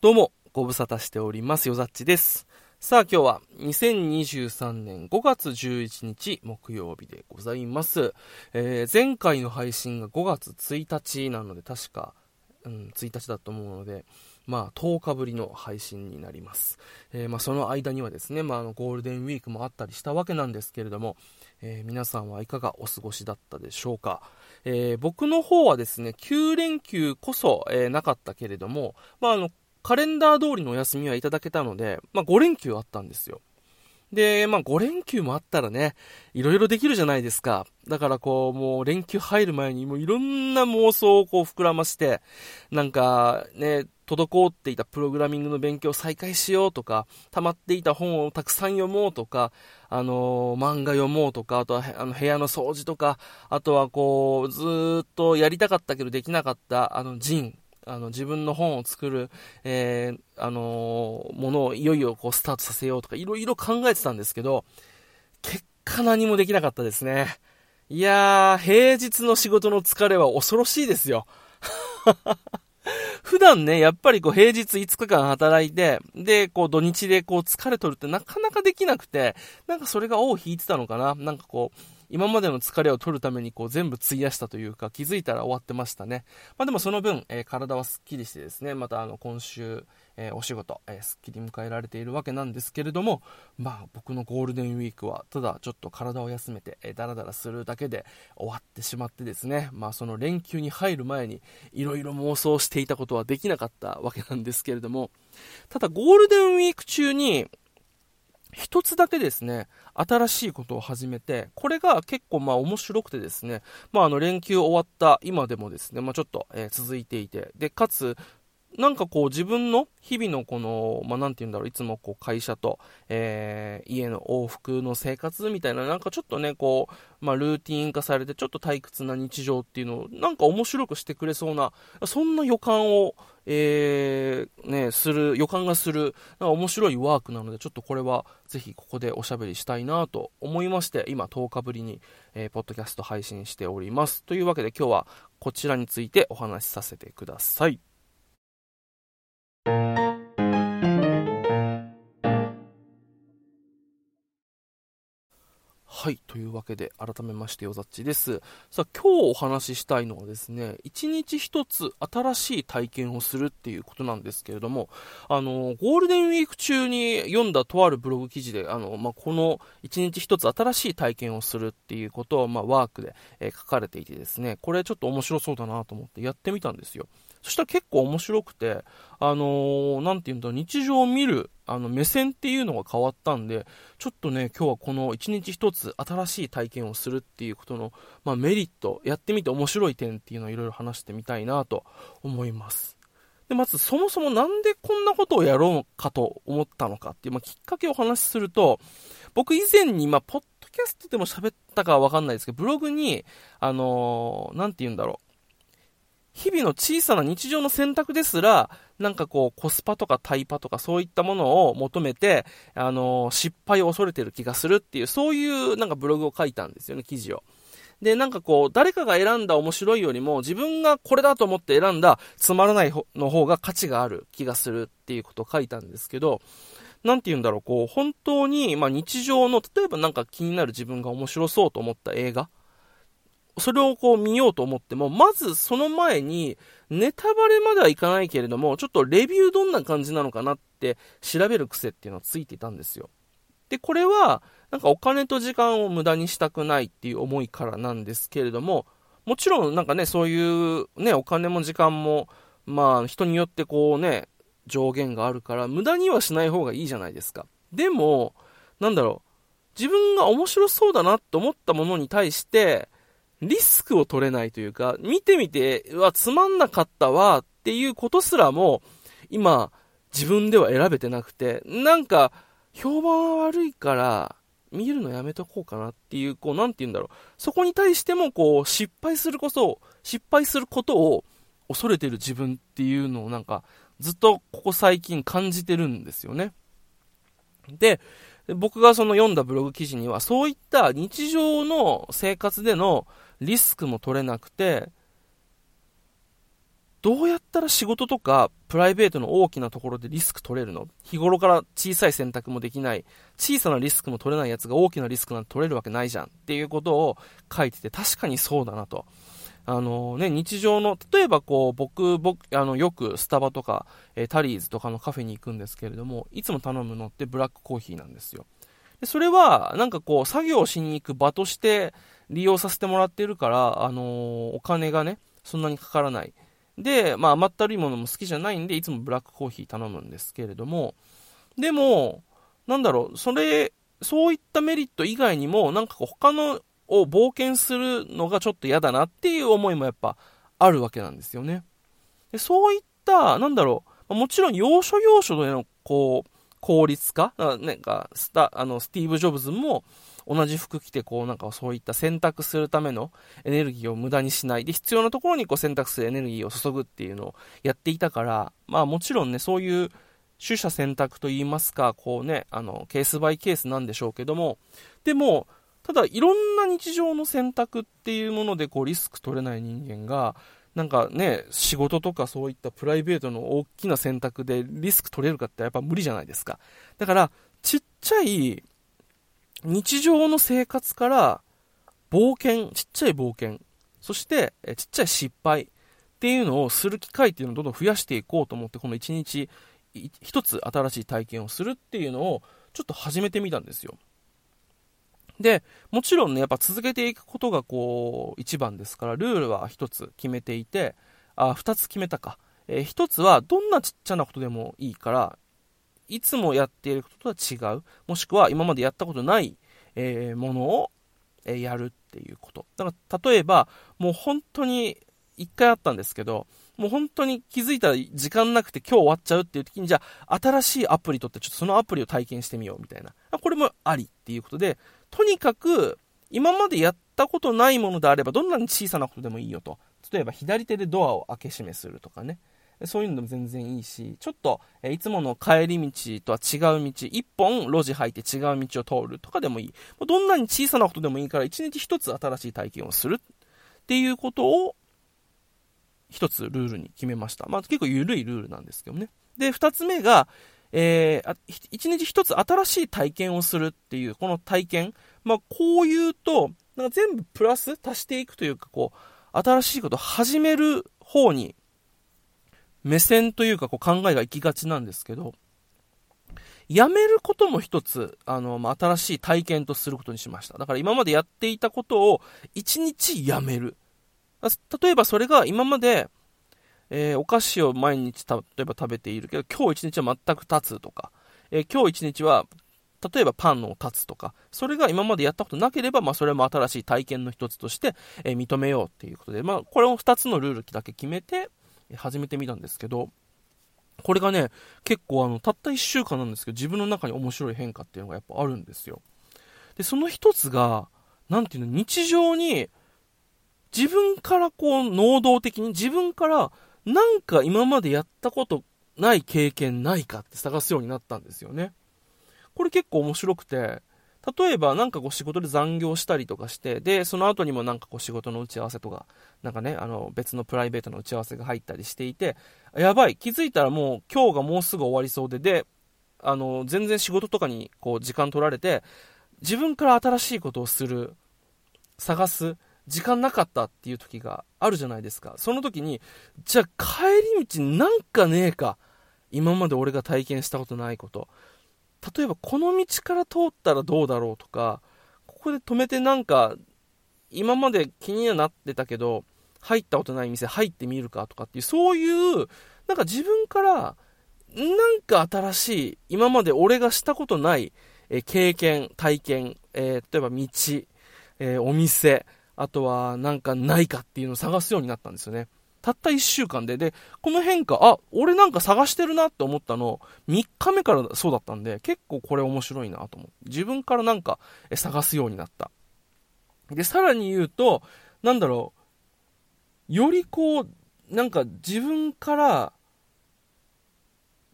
どうも、ご無沙汰しております。よざっちです。さあ今日は2023年5月11日木曜日でございます。えー前回の配信が5月1日なので確か、うん、1日だと思うので、まあ10日ぶりの配信になります。えーまあその間にはですね、まああのゴールデンウィークもあったりしたわけなんですけれども、えー皆さんはいかがお過ごしだったでしょうか。えー僕の方はですね、9連休こそ、えーなかったけれども、まああの、カレンダー通りのお休みはいただけたので、まあ5連休あったんですよ。で、まあ5連休もあったらね、いろいろできるじゃないですか。だからこう、もう連休入る前にもういろんな妄想をこう膨らまして、なんかね、滞っていたプログラミングの勉強を再開しようとか、溜まっていた本をたくさん読もうとか、あのー漫画読もうとか、あとはあの部屋の掃除とか、あとはこう、ずっとやりたかったけどできなかった、あの、ジン、あの、自分の本を作る、えー、あのーものをいよいよこうスタートさせようとか、いろいろ考えてたんですけど、結果何もできなかったですね。いやー、平日の仕事の疲れは恐ろしいですよ。普段ね、やっぱりこう平日5日間働いて、で、こう土日でこう疲れ取るってなかなかできなくて、なんかそれが尾を引いてたのかななんかこう、今までの疲れを取るためにこう全部費やしたというか気づいたら終わってましたね。まあでもその分、えー体はスッキリしてですね、またあの今週、えーお仕事、えースッキリ迎えられているわけなんですけれども、まあ僕のゴールデンウィークはただちょっと体を休めて、えーダラダラするだけで終わってしまってですね、まあその連休に入る前にいろいろ妄想していたことはできなかったわけなんですけれども、ただゴールデンウィーク中に一つだけですね、新しいことを始めて、これが結構まあ面白くてですね、まああの連休終わった今でもですね、まあちょっと、えー続いていて、で、かつ、なんかこう自分の日々のこの、まあて言うんだろう、いつもこう会社と、えー家の往復の生活みたいな、なんかちょっとね、こう、まあルーティン化されてちょっと退屈な日常っていうのを、なんか面白くしてくれそうな、そんな予感を、えー、ね、する、予感がする、なんか面白いワークなので、ちょっとこれはぜひここでおしゃべりしたいなと思いまして、今10日ぶりに、えーポッドキャスト配信しております。というわけで今日はこちらについてお話しさせてください。はい。というわけで、改めまして、よざっちです。さあ、今日お話ししたいのはですね、一日一つ新しい体験をするっていうことなんですけれども、あの、ゴールデンウィーク中に読んだとあるブログ記事で、あの、まあ、この一日一つ新しい体験をするっていうことを、まあ、ワークで、えー書かれていてですね、これちょっと面白そうだなと思ってやってみたんですよ。そしたら結構面白くて、あのーなんていうんだろう、日常を見る、あの、目線っていうのが変わったんで、ちょっとね、今日はこの一日一つ新しい体験をするっていうことの、まあ、メリット、やってみて面白い点っていうのをいろいろ話してみたいなと思います。で、まずそもそもなんでこんなことをやろうかと思ったのかっていう、まあ、きっかけをお話しすると、僕以前に、まあ、ポッドキャストでも喋ったかはわかんないですけど、ブログに、あのーなんて言うんだろう。日々の小さな日常の選択ですら、なんかこう、コスパとかタイパとかそういったものを求めて、あの失敗を恐れてる気がするっていう、そういうなんかブログを書いたんですよね、記事を。で、なんかこう、誰かが選んだ面白いよりも、自分がこれだと思って選んだつまらないの方が価値がある気がするっていうことを書いたんですけど、なんて言うんだろう、こう、本当に、まあ日常の、例えばなんか気になる自分が面白そうと思った映画、それをこう見ようと思っても、まずその前に、ネタバレまではいかないけれども、ちょっとレビューどんな感じなのかなって調べる癖っていうのはついていたんですよ。で、これは、なんかお金と時間を無駄にしたくないっていう思いからなんですけれども、もちろんなんかね、そういうね、お金も時間も、まあ人によってこうね、上限があるから、無駄にはしない方がいいじゃないですか。でも、なんだろう、自分が面白そうだなと思ったものに対して、リスクを取れないというか、見てみて、うわ、つまんなかったわっていうことすらも、今、自分では選べてなくて、なんか、評判は悪いから、見るのやめとこうかなっていう、こう、なんて言うんだろう。そこに対しても、こう、失敗することを、失敗することを恐れてる自分っていうのをなんか、ずっとここ最近感じてるんですよね。で、僕がその読んだブログ記事には、そういった日常の生活でのリスクも取れなくて、どうやったら仕事とかプライベートの大きなところでリスク取れるの？日頃から小さい選択もできない、小さなリスクも取れないやつが大きなリスクなんて取れるわけないじゃんっていうことを書いてて確かにそうだなと。あのね、日常の、例えばこう、僕、僕、あの、よくスタバとか、えー、タリーズとかのカフェに行くんですけれども、いつも頼むのってブラックコーヒーなんですよ。でそれは、なんかこう、作業しに行く場として利用させてもらってるから、あのー、お金がね、そんなにかからない。で、まあ、甘ったるいものも好きじゃないんで、いつもブラックコーヒー頼むんですけれども、でも、なんだろう、それ、そういったメリット以外にも、なんかこう、他のを冒険するのがちょっと嫌だなっていう思いもやっぱあるわけなんですよね。でそういった、なんだろう、もちろん要所要所でのこう、効率化なんかスタあのスティーブ・ジョブズも同じ服着てこうなんかそういった選択するためのエネルギーを無駄にしないで必要なところにこう選択するエネルギーを注ぐっていうのをやっていたからまあもちろんねそういう取捨選択といいますかこうねあのケースバイケースなんでしょうけどもでもただいろんな日常の選択っていうものでこうリスク取れない人間がなんかね、仕事とかそういったプライベートの大きな選択でリスク取れるかってやっぱ無理じゃないですか。だから、ちっちゃい日常の生活から冒険、ちっちゃい冒険、そしてちっちゃい失敗っていうのをする機会っていうのをどんどん増やしていこうと思って、この一日一つ新しい体験をするっていうのをちょっと始めてみたんですよ。で、もちろんね、やっぱ続けていくことがこう、一番ですから、ルールは一つ決めていて、あ、二つ決めたか。えー、一つは、どんなちっちゃなことでもいいから、いつもやっていることとは違う。もしくは、今までやったことない、えー、ものを、えー、やるっていうこと。だから、例えば、もう本当に、一回あったんですけど、もう本当に気づいたら時間なくて今日終わっちゃうっていう時に、じゃあ新しいアプリ取ってちょっとそのアプリを体験してみようみたいな。これもありっていうことで、とにかく、今までやったことないものであれば、どんなに小さなことでもいいよと。例えば、左手でドアを開け閉めするとかね。そういうのでも全然いいし、ちょっと、えいつもの帰り道とは違う道、一本路地入って違う道を通るとかでもいい。どんなに小さなことでもいいから、一日一つ新しい体験をするっていうことを、一つルールに決めました。まあ結構緩いルールなんですけどね。で、二つ目が、えー、一日一つ新しい体験をするっていう、この体験。まあ、こう言うと、なんか全部プラス足していくというか、こう、新しいことを始める方に、目線というか、こう考えが行きがちなんですけど、やめることも一つ、あの、まあ、新しい体験とすることにしました。だから今までやっていたことを一日やめる。例えばそれが今まで、えー、お菓子を毎日例えば食べているけど、今日一日は全く立つとか、えー、今日一日は、例えばパンを立つとか、それが今までやったことなければ、まあ、それも新しい体験の一つとして、えー、認めようっていうことで、まあ、これを2つのルールだけ決めて、始めてみたんですけど、これがね、結構あの、たった1週間なんですけど、自分の中に面白い変化っていうのがやっぱあるんですよ。で、その一つが、なんていうの、日常に、自分からこう、能動的に、自分からなんか今までやったことない経験ないかって探すようになったんですよね。これ結構面白くて、例えばなんかこう仕事で残業したりとかして、で、その後にもなんかこう仕事の打ち合わせとか、なんかね、あの別のプライベートの打ち合わせが入ったりしていて、やばい、気づいたらもう今日がもうすぐ終わりそうで、で、あの、全然仕事とかにこう時間取られて、自分から新しいことをする、探す、時間なかったっていう時があるじゃないですか。その時に、じゃあ帰り道なんかねえか。今まで俺が体験したことないこと。例えばこの道から通ったらどうだろうとか、ここで止めてなんか、今まで気にはなってたけど、入ったことない店入ってみるかとかっていう、そういう、なんか自分から、なんか新しい、今まで俺がしたことない、え経験、体験、えー、例えば道、えー、お店、あとはなんかないかっていうのを探すようになったんですよね。たった1週間で。で、この変化、あ、俺なんか探してるなって思ったの、3日目からそうだったんで、結構これ面白いなと思って。自分からなんか探すようになった。で、さらに言うと、なんだろう、よりこう、なんか自分から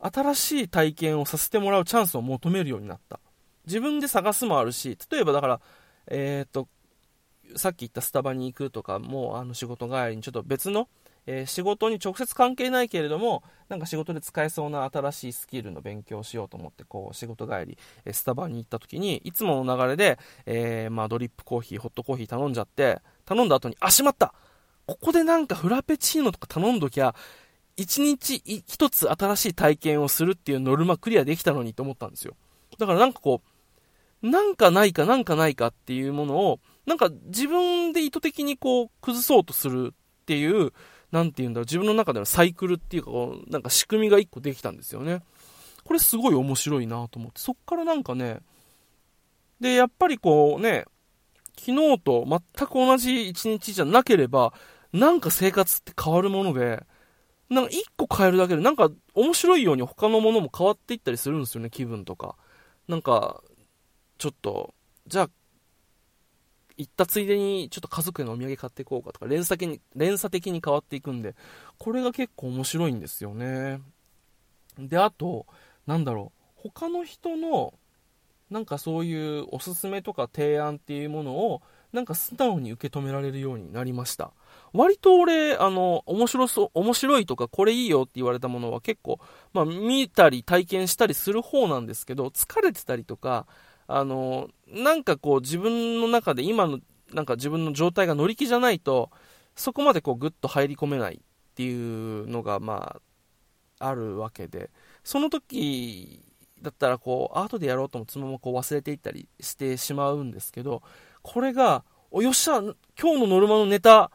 新しい体験をさせてもらうチャンスを求めるようになった。自分で探すもあるし、例えばだから、えっ、と、さっき言ったスタバに行くとかも、あの仕事帰りにちょっと別の、えー、仕事に直接関係ないけれども、なんか仕事で使えそうな新しいスキルの勉強をしようと思って、こう、仕事帰り、スタバに行った時に、いつもの流れで、えー、まあ、ドリップコーヒー、ホットコーヒー頼んじゃって、頼んだ後に、あ、しまったここでなんかフラペチーノとか頼んどきゃ、一日一つ新しい体験をするっていうノルマクリアできたのにと思ったんですよ。だからなんかこう、なんかないかなんかないかっていうものを、なんか自分で意図的にこう崩そうとするっていう、なんて言うんだろう、自分の中でのサイクルっていうか、こうなんか仕組みが一個できたんですよね。これすごい面白いなと思って、そっからなんかね、で、やっぱりこうね、昨日と全く同じ一日じゃなければ、なんか生活って変わるもので、なんか一個変えるだけで、なんか面白いように他のものも変わっていったりするんですよね、気分とか。なんか、ちょっと、じゃあ、行ったついでにちょっと家族へのお土産買っていこうかとか連鎖的に、連鎖的に変わっていくんで、これが結構面白いんですよね。で、あと、なんだろう、他の人の、なんかそういうおすすめとか提案っていうものを、なんか素直に受け止められるようになりました。割と俺、あの、面白そう、面白いとかこれいいよって言われたものは結構、まあ見たり体験したりする方なんですけど、疲れてたりとか、あの、なんかこう自分の中で今の、なんか自分の状態が乗り気じゃないと、そこまでこうグッと入り込めないっていうのが、まあ、あるわけで、その時だったらこう、アートでやろうともそのままこう忘れていったりしてしまうんですけど、これが、およっしゃ、今日のノルマのネタ、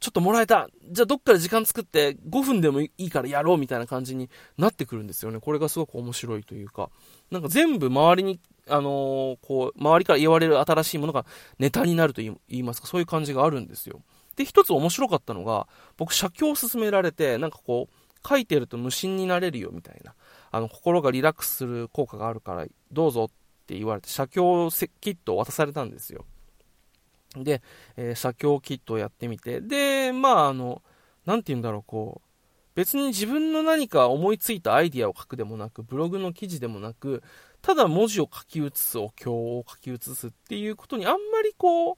ちょっともらえた。じゃあどっかで時間作って5分でもいいからやろうみたいな感じになってくるんですよね。これがすごく面白いというか。なんか全部周りに、あのー、こう、周りから言われる新しいものがネタになると言いますか、そういう感じがあるんですよ。で、一つ面白かったのが、僕写経を勧められて、なんかこう、書いてると無心になれるよみたいな。あの、心がリラックスする効果があるから、どうぞって言われて、写経キットを渡されたんですよ。で、えー、写経キットをやってみて、で、まあ、あの、なんて言うんだろう、こう、別に自分の何か思いついたアイディアを書くでもなく、ブログの記事でもなく、ただ文字を書き写す、お経を書き写すっていうことにあんまりこう、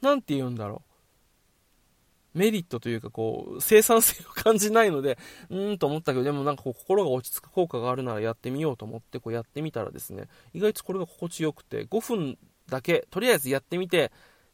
なんて言うんだろう。メリットというか、こう、生産性を感じないので、うーんと思ったけど、でもなんかこう、心が落ち着く効果があるならやってみようと思って、こうやってみたらですね、意外とこれが心地よくて、5分だけ、とりあえずやってみて、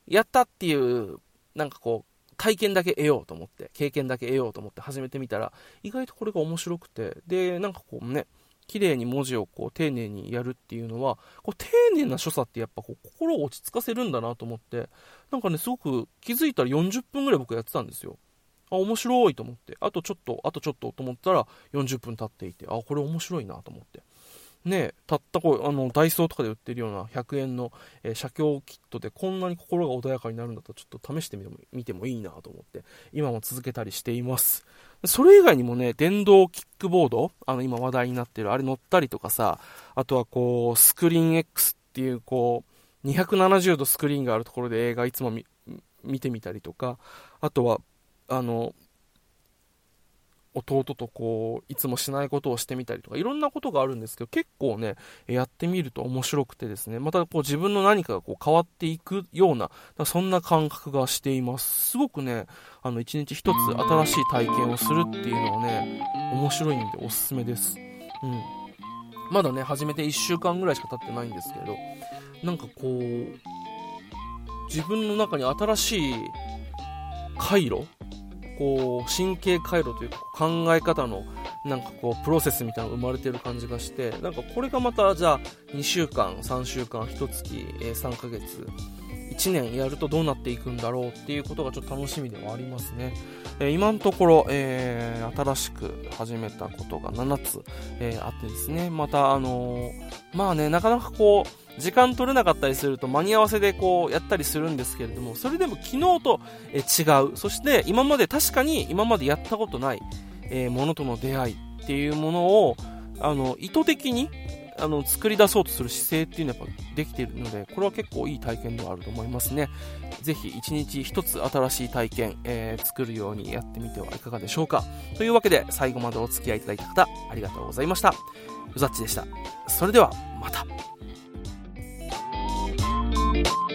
やったっていう、なんかこう、体験だけ得ようと思って、経験だけ得ようと思って始めてみたら、意外とこれが面白くて、で、なんかこうね、綺麗に文字をこう丁寧にやるっていうのは、こう丁寧な所作ってやっぱこう心を落ち着かせるんだなと思って、なんかね、すごく気づいたら40分ぐらい僕やってたんですよ。あ、面白いと思って、あとちょっと、あとちょっとと思ったら40分経っていて、あ、これ面白いなと思って。ね、たったこう、あの、ダイソーとかで売ってるような100円の、えー、写経キットでこんなに心が穏やかになるんだったらちょっと試してみても見てもいいなと思って、今も続けたりしています。それ以外にもね、電動キックボード、あの、今話題になってる、あれ乗ったりとかさ、あとはこう、スクリーン X っていう、こう、270度スクリーンがあるところで映画いつも見てみたりとか、あとは、あの、弟とこう、いつもしないことをしてみたりとか、いろんなことがあるんですけど、結構ね、やってみると面白くてですね、またこう自分の何かがこう変わっていくような、そんな感覚がしています。すごくね、あの、一日一つ新しい体験をするっていうのはね、面白いんでおすすめです。うん。まだね、始めて1週間ぐらいしか経ってないんですけど、なんかこう、自分の中に新しい回路こう神経回路というか考え方のなんかこうプロセスみたいなのが生まれてる感じがしてなんかこれがまたじゃあ2週間3週間1月、え3ヶ月1年やるとどうなっていくんだろうっていうことがちょっと楽しみではありますね、えー、今のところ、えー、新しく始めたことが7つ、えー、あってですね。またあのまあねなかなかこう時間取れなかったりすると間に合わせでこうやったりするんですけれども、それでも昨日と違う。そして今まで確かに今までやったことない、え、ものとの出会いっていうものを、あの、意図的にあの作り出そうとする姿勢っていうのはやっぱできているので、これは結構いい体験ではあると思いますね。ぜひ一日一つ新しい体験、えー、作るようにやってみてはいかがでしょうか。というわけで最後までお付き合いいただいた方、ありがとうございました。うざっちでした。それでは、また。you